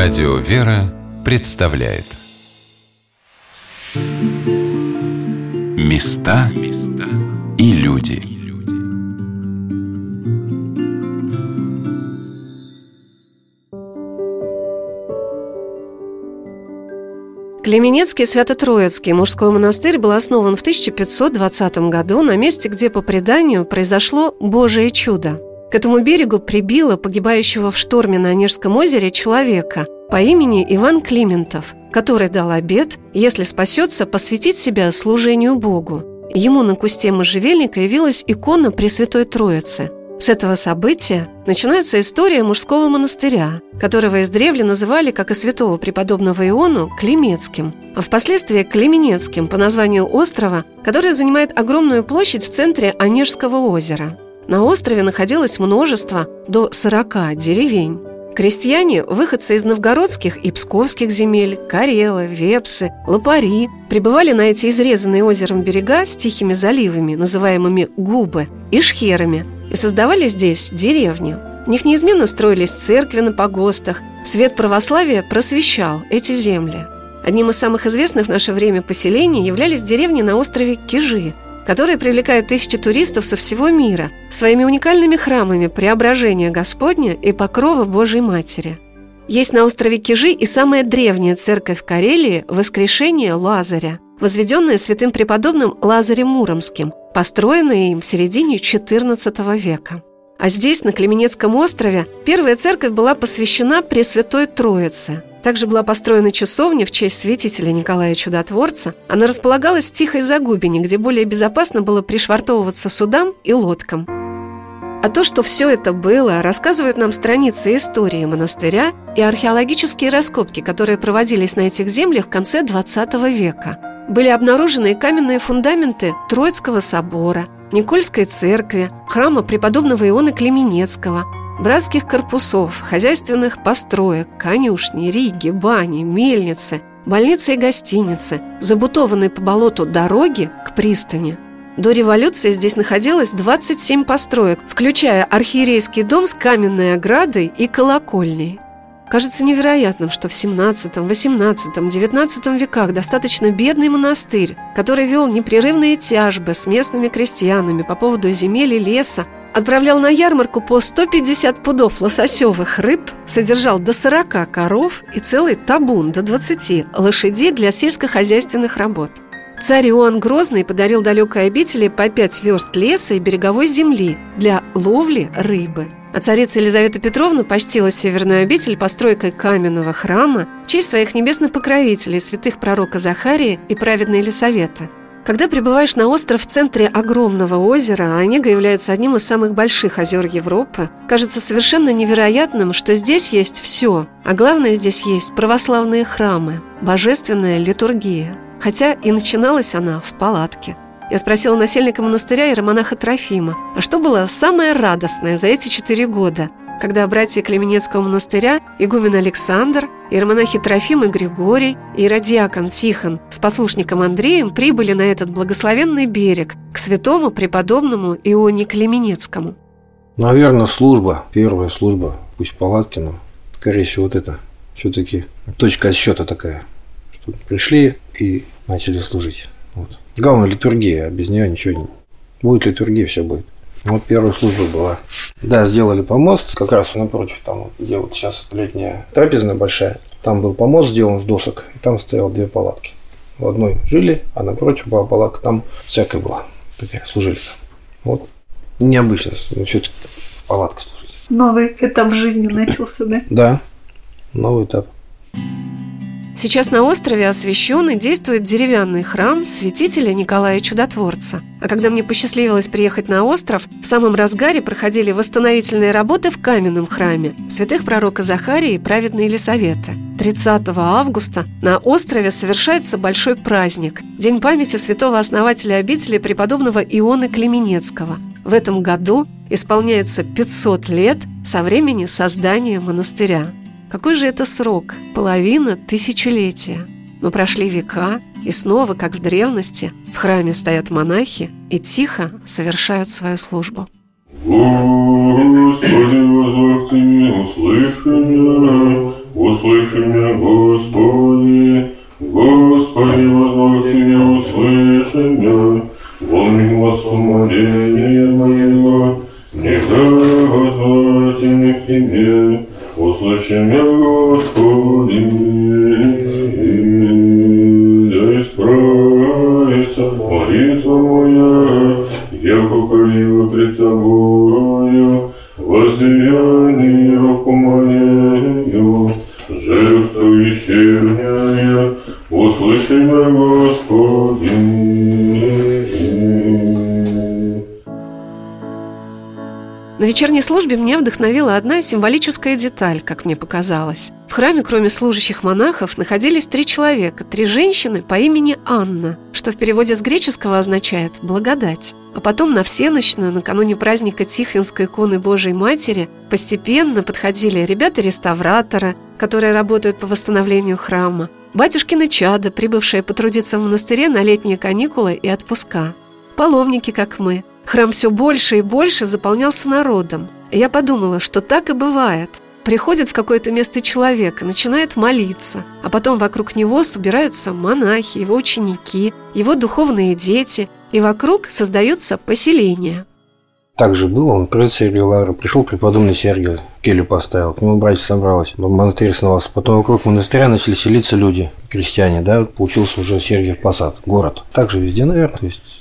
Радио «Вера» представляет. Места и люди. Клеменецкий Свято-Троицкий мужской монастырь был основан в 1520 году на месте, где, по преданию, произошло Божие чудо – к этому берегу прибило погибающего в шторме на Онежском озере человека по имени Иван Климентов, который дал обет, если спасется, посвятить себя служению Богу. Ему на кусте можжевельника явилась икона Пресвятой Троицы. С этого события начинается история мужского монастыря, которого издревле называли, как и святого преподобного Иону, Климецким, а впоследствии Клеменецким по названию острова, который занимает огромную площадь в центре Онежского озера – на острове находилось множество, до 40 деревень. Крестьяне, выходцы из новгородских и псковских земель, Карелы, Вепсы, Лопари, прибывали на эти изрезанные озером берега с тихими заливами, называемыми губы, и шхерами, и создавали здесь деревни. В них неизменно строились церкви на погостах, свет православия просвещал эти земли. Одним из самых известных в наше время поселений являлись деревни на острове Кижи – который привлекает тысячи туристов со всего мира своими уникальными храмами Преображения Господня и Покрова Божьей Матери. Есть на острове Кижи и самая древняя церковь Карелии – Воскрешение Лазаря, возведенная святым преподобным Лазарем Муромским, построенная им в середине XIV века. А здесь, на Клеменецком острове, первая церковь была посвящена Пресвятой Троице – также была построена часовня в честь святителя Николая Чудотворца. Она располагалась в тихой загубине, где более безопасно было пришвартовываться судам и лодкам. А то, что все это было, рассказывают нам страницы истории монастыря и археологические раскопки, которые проводились на этих землях в конце XX века. Были обнаружены каменные фундаменты Троицкого собора, Никольской церкви, храма преподобного Иона Клеменецкого – братских корпусов, хозяйственных построек, конюшни, риги, бани, мельницы, больницы и гостиницы, забутованные по болоту дороги к пристани. До революции здесь находилось 27 построек, включая архиерейский дом с каменной оградой и колокольней. Кажется невероятным, что в 17, 18, 19 веках достаточно бедный монастырь, который вел непрерывные тяжбы с местными крестьянами по поводу земель и леса, Отправлял на ярмарку по 150 пудов лососевых рыб, содержал до 40 коров и целый табун до 20 лошадей для сельскохозяйственных работ. Царь Иоанн Грозный подарил далекой обители по 5 верст леса и береговой земли для ловли рыбы. А царица Елизавета Петровна почтила северную обитель постройкой каменного храма в честь своих небесных покровителей, святых пророка Захария и праведной Елисавета – когда прибываешь на остров в центре огромного озера, а Онега является одним из самых больших озер Европы, кажется совершенно невероятным, что здесь есть все, а главное здесь есть православные храмы, божественная литургия. Хотя и начиналась она в палатке. Я спросила насельника монастыря и романаха Трофима, а что было самое радостное за эти четыре года? Когда братья Клеменецкого монастыря, игумен Александр, иеромонахи Трофим и Григорий, и иродиакон Тихон с послушником Андреем прибыли на этот благословенный берег к святому преподобному Ионе Клеменецкому. Наверное, служба, первая служба, пусть палатки, но, скорее всего, вот это все-таки точка отсчета такая, что пришли и начали служить. Вот. Главное литургия, а без нее ничего не будет литургия, все будет. Вот первая служба была. Да, сделали помост, как раз напротив, там, где вот сейчас летняя трапезная большая. Там был помост сделан с досок, и там стоял две палатки. В одной жили, а напротив была палатка, там всякая была. Такая, служили там. Вот. Необычно, но все-таки палатка служить. Новый этап жизни начался, да? Да, новый этап. Сейчас на острове освящен и действует деревянный храм святителя Николая Чудотворца. А когда мне посчастливилось приехать на остров, в самом разгаре проходили восстановительные работы в каменном храме святых пророка Захария и праведной Елисаветы. 30 августа на острове совершается большой праздник – День памяти святого основателя обители преподобного Ионы Клеменецкого. В этом году исполняется 500 лет со времени создания монастыря. Какой же это срок? Половина тысячелетия. Но прошли века, и снова, как в древности, в храме стоят монахи и тихо совершают свою службу. Господи, возвах ты меня, услыши меня, услыши меня, Господи, Господи, возвольте меня, услыши меня, волни глазу моления моего, не возвольте мне к Тебе, услыши меня, Господи, да исправится молитва моя, я покорила пред Тобою, воздеяние руку моею, жертву вечерняя, услыши меня, вечерней службе меня вдохновила одна символическая деталь, как мне показалось. В храме, кроме служащих монахов, находились три человека, три женщины по имени Анна, что в переводе с греческого означает «благодать». А потом на всеночную, накануне праздника Тихвинской иконы Божией Матери, постепенно подходили ребята-реставраторы, которые работают по восстановлению храма, батюшкины чада, прибывшие потрудиться в монастыре на летние каникулы и отпуска, паломники, как мы. Храм все больше и больше заполнялся народом. Я подумала, что так и бывает. Приходит в какое-то место человек и начинает молиться, а потом вокруг него собираются монахи, его ученики, его духовные дети, и вокруг создаются поселения. Так же было, он пред Сергию Лавру пришел преподобный Сергий, келью поставил, к нему братья собралось, монастырь основался. Потом вокруг монастыря начали селиться люди, крестьяне, да, получился уже Сергиев Посад, город. Так же везде, наверное, то есть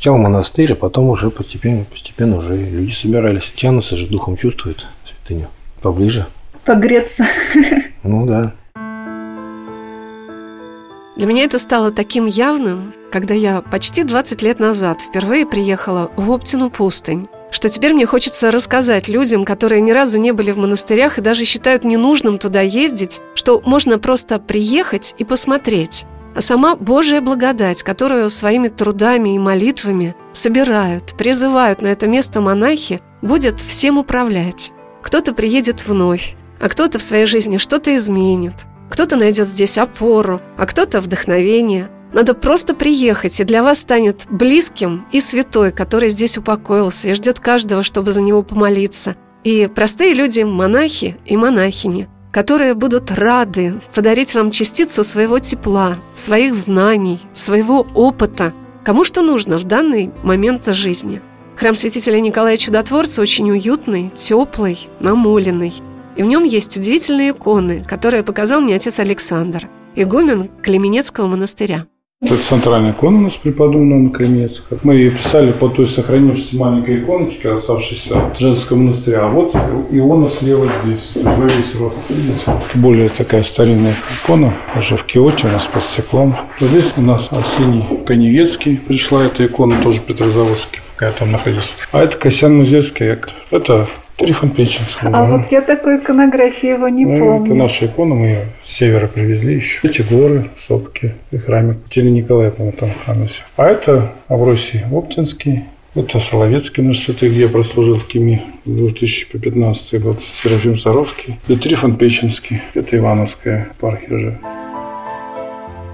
сначала монастырь, а потом уже постепенно, постепенно уже люди собирались. Тянутся же, духом чувствуют святыню. Поближе. Погреться. Ну да. Для меня это стало таким явным, когда я почти 20 лет назад впервые приехала в Оптину пустынь, что теперь мне хочется рассказать людям, которые ни разу не были в монастырях и даже считают ненужным туда ездить, что можно просто приехать и посмотреть. А сама Божья благодать, которую своими трудами и молитвами собирают, призывают на это место монахи, будет всем управлять. Кто-то приедет вновь, а кто-то в своей жизни что-то изменит. Кто-то найдет здесь опору, а кто-то вдохновение. Надо просто приехать, и для вас станет близким и святой, который здесь упокоился и ждет каждого, чтобы за него помолиться. И простые люди – монахи и монахини, которые будут рады подарить вам частицу своего тепла, своих знаний, своего опыта, кому что нужно в данный момент жизни. Храм святителя Николая Чудотворца очень уютный, теплый, намоленный – и в нем есть удивительные иконы, которые показал мне отец Александр, игумен Клеменецкого монастыря. Это центральная икона у нас преподобного на Кремецка. Мы ее писали по той сохранившейся маленькой иконочке, оставшейся от Женского монастыря. А вот Иона слева здесь, во весь рост. Видите? Более такая старинная икона, уже в Киоте у нас под стеклом. Вот здесь у нас Арсений Коневецкий пришла эта икона, тоже Петрозаводский, пока я там находился. А это Косян Музерский, это Трифон Печенский. А да. вот я такой иконографии его не ну, помню. Это наша икона, мы ее с севера привезли еще. Эти горы, сопки и храме. Екатерина по-моему, там храме все. А это Авросий Оптинский, это Соловецкий наш святый, где я прослужил в Кими 2015 год. Серафим Саровский. И Трифон Печенский. Это Ивановская епархия уже.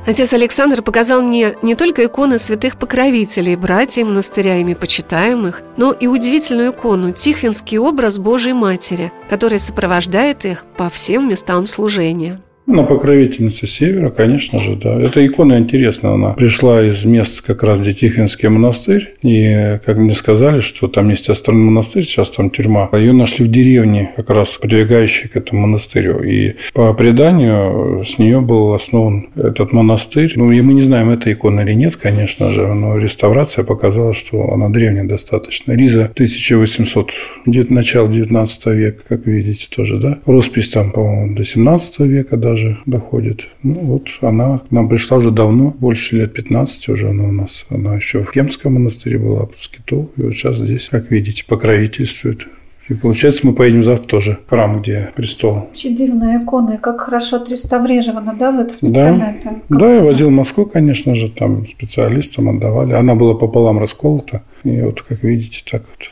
Отец Александр показал мне не только иконы святых покровителей, братьев монастыря ими почитаемых, но и удивительную икону Тихвинский образ Божьей Матери, который сопровождает их по всем местам служения. На покровительнице Севера, конечно же, да. Эта икона интересна. Она пришла из мест как раз, где Тихвинский монастырь. И, как мне сказали, что там есть островной монастырь, сейчас там тюрьма. Ее нашли в деревне, как раз прилегающей к этому монастырю. И по преданию с нее был основан этот монастырь. Ну, и мы не знаем, это икона или нет, конечно же, но реставрация показала, что она древняя достаточно. Риза 1800, где-то начало 19 века, как видите, тоже, да. Роспись там, по-моему, до 17 века даже даже доходит. Ну, вот она к нам пришла уже давно, больше лет 15 уже она у нас. Она еще в Кемском монастыре была, под Скиту. И вот сейчас здесь, как видите, покровительствует. И получается, мы поедем завтра тоже в храм, где престол. Очень дивная икона, и как хорошо отреставрирована, да? Это специально да. это... Да, я возил в Москву, конечно же, там специалистам отдавали. Она была пополам расколота. И вот, как видите, так вот.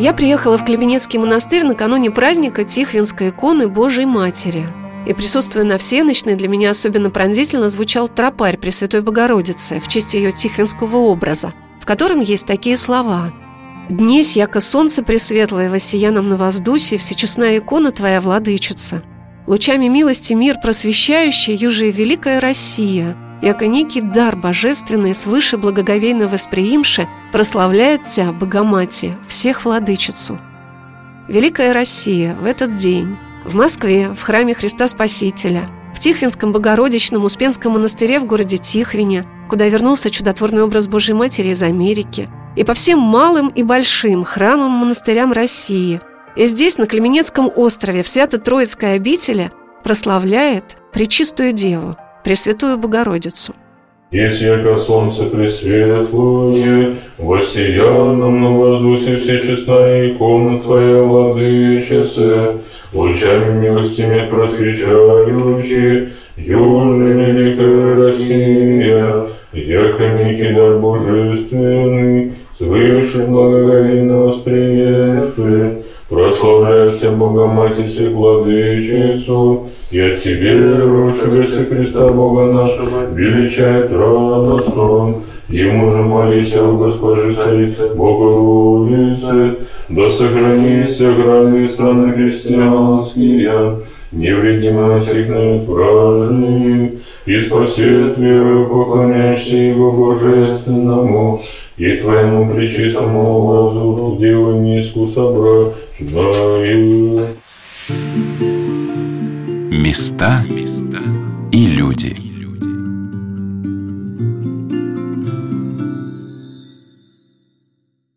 Я приехала в Клеменецкий монастырь накануне праздника Тихвинской иконы Божией Матери. И присутствуя на всеночной, для меня особенно пронзительно звучал тропарь Пресвятой Богородицы в честь ее Тихвинского образа, в котором есть такие слова Днесь, яко солнце пресветлое, воссия на воздусе, всечестная икона Твоя, владычица. Лучами милости мир просвещающий, юже великая Россия, яко некий дар божественный свыше благоговейно восприимше, прославляет Тя, Богомати, всех владычицу. Великая Россия в этот день в Москве, в храме Христа Спасителя, в Тихвинском Богородичном Успенском монастыре в городе Тихвине, куда вернулся чудотворный образ Божьей Матери из Америки – и по всем малым и большим храмам монастырям России. И здесь, на Клеменецком острове, в Свято-Троицкой обители, прославляет Пречистую Деву, Пресвятую Богородицу. Есть яко солнце пресветлое, воссиянном на воздухе всечестная икона Твоя, Владычица, лучами милостями просвечающие, южная великая Россия, яко некий дар божественный, свыше благоговейно восприемши, прославляет Тебя, Богоматерь всех владычицу, от Тебе, рушившийся Христа Бога нашего, величает радостно. Ему же молись, о Госпожи Царице, Богородице, да сохрани все грани страны христианские, невредимо всех вражьих, и спасет веру, поклоняешься Его Божественному, и Твоему пречистому образу дело низку собрачную. Места и люди.